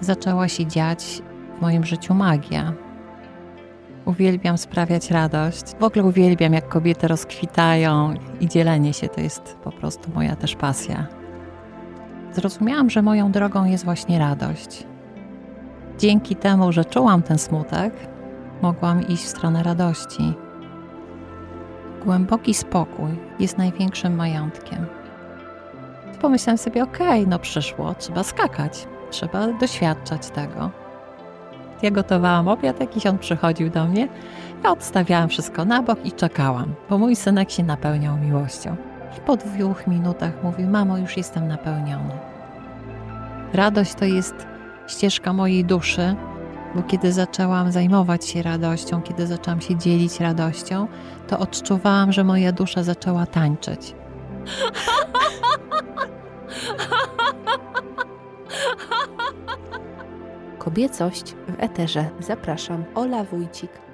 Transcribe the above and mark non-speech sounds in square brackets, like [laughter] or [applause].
zaczęła się dziać w moim życiu magia. Uwielbiam sprawiać radość. W ogóle uwielbiam, jak kobiety rozkwitają i dzielenie się to jest po prostu moja też pasja. Zrozumiałam, że moją drogą jest właśnie radość. Dzięki temu, że czułam ten smutek, mogłam iść w stronę radości. Głęboki spokój jest największym majątkiem. Pomyślałam sobie, okej, no przyszło, trzeba skakać, trzeba doświadczać tego. Ja gotowałam obiad, jakiś on przychodził do mnie, ja odstawiałam wszystko na bok i czekałam, bo mój synek się napełniał miłością. I po dwóch minutach mówił, mamo, już jestem napełniony. Radość to jest ścieżka mojej duszy, bo kiedy zaczęłam zajmować się radością, kiedy zaczęłam się dzielić radością, to odczuwałam, że moja dusza zaczęła tańczyć. [laughs] Kobiecość w eterze. Zapraszam, Ola Wójcik.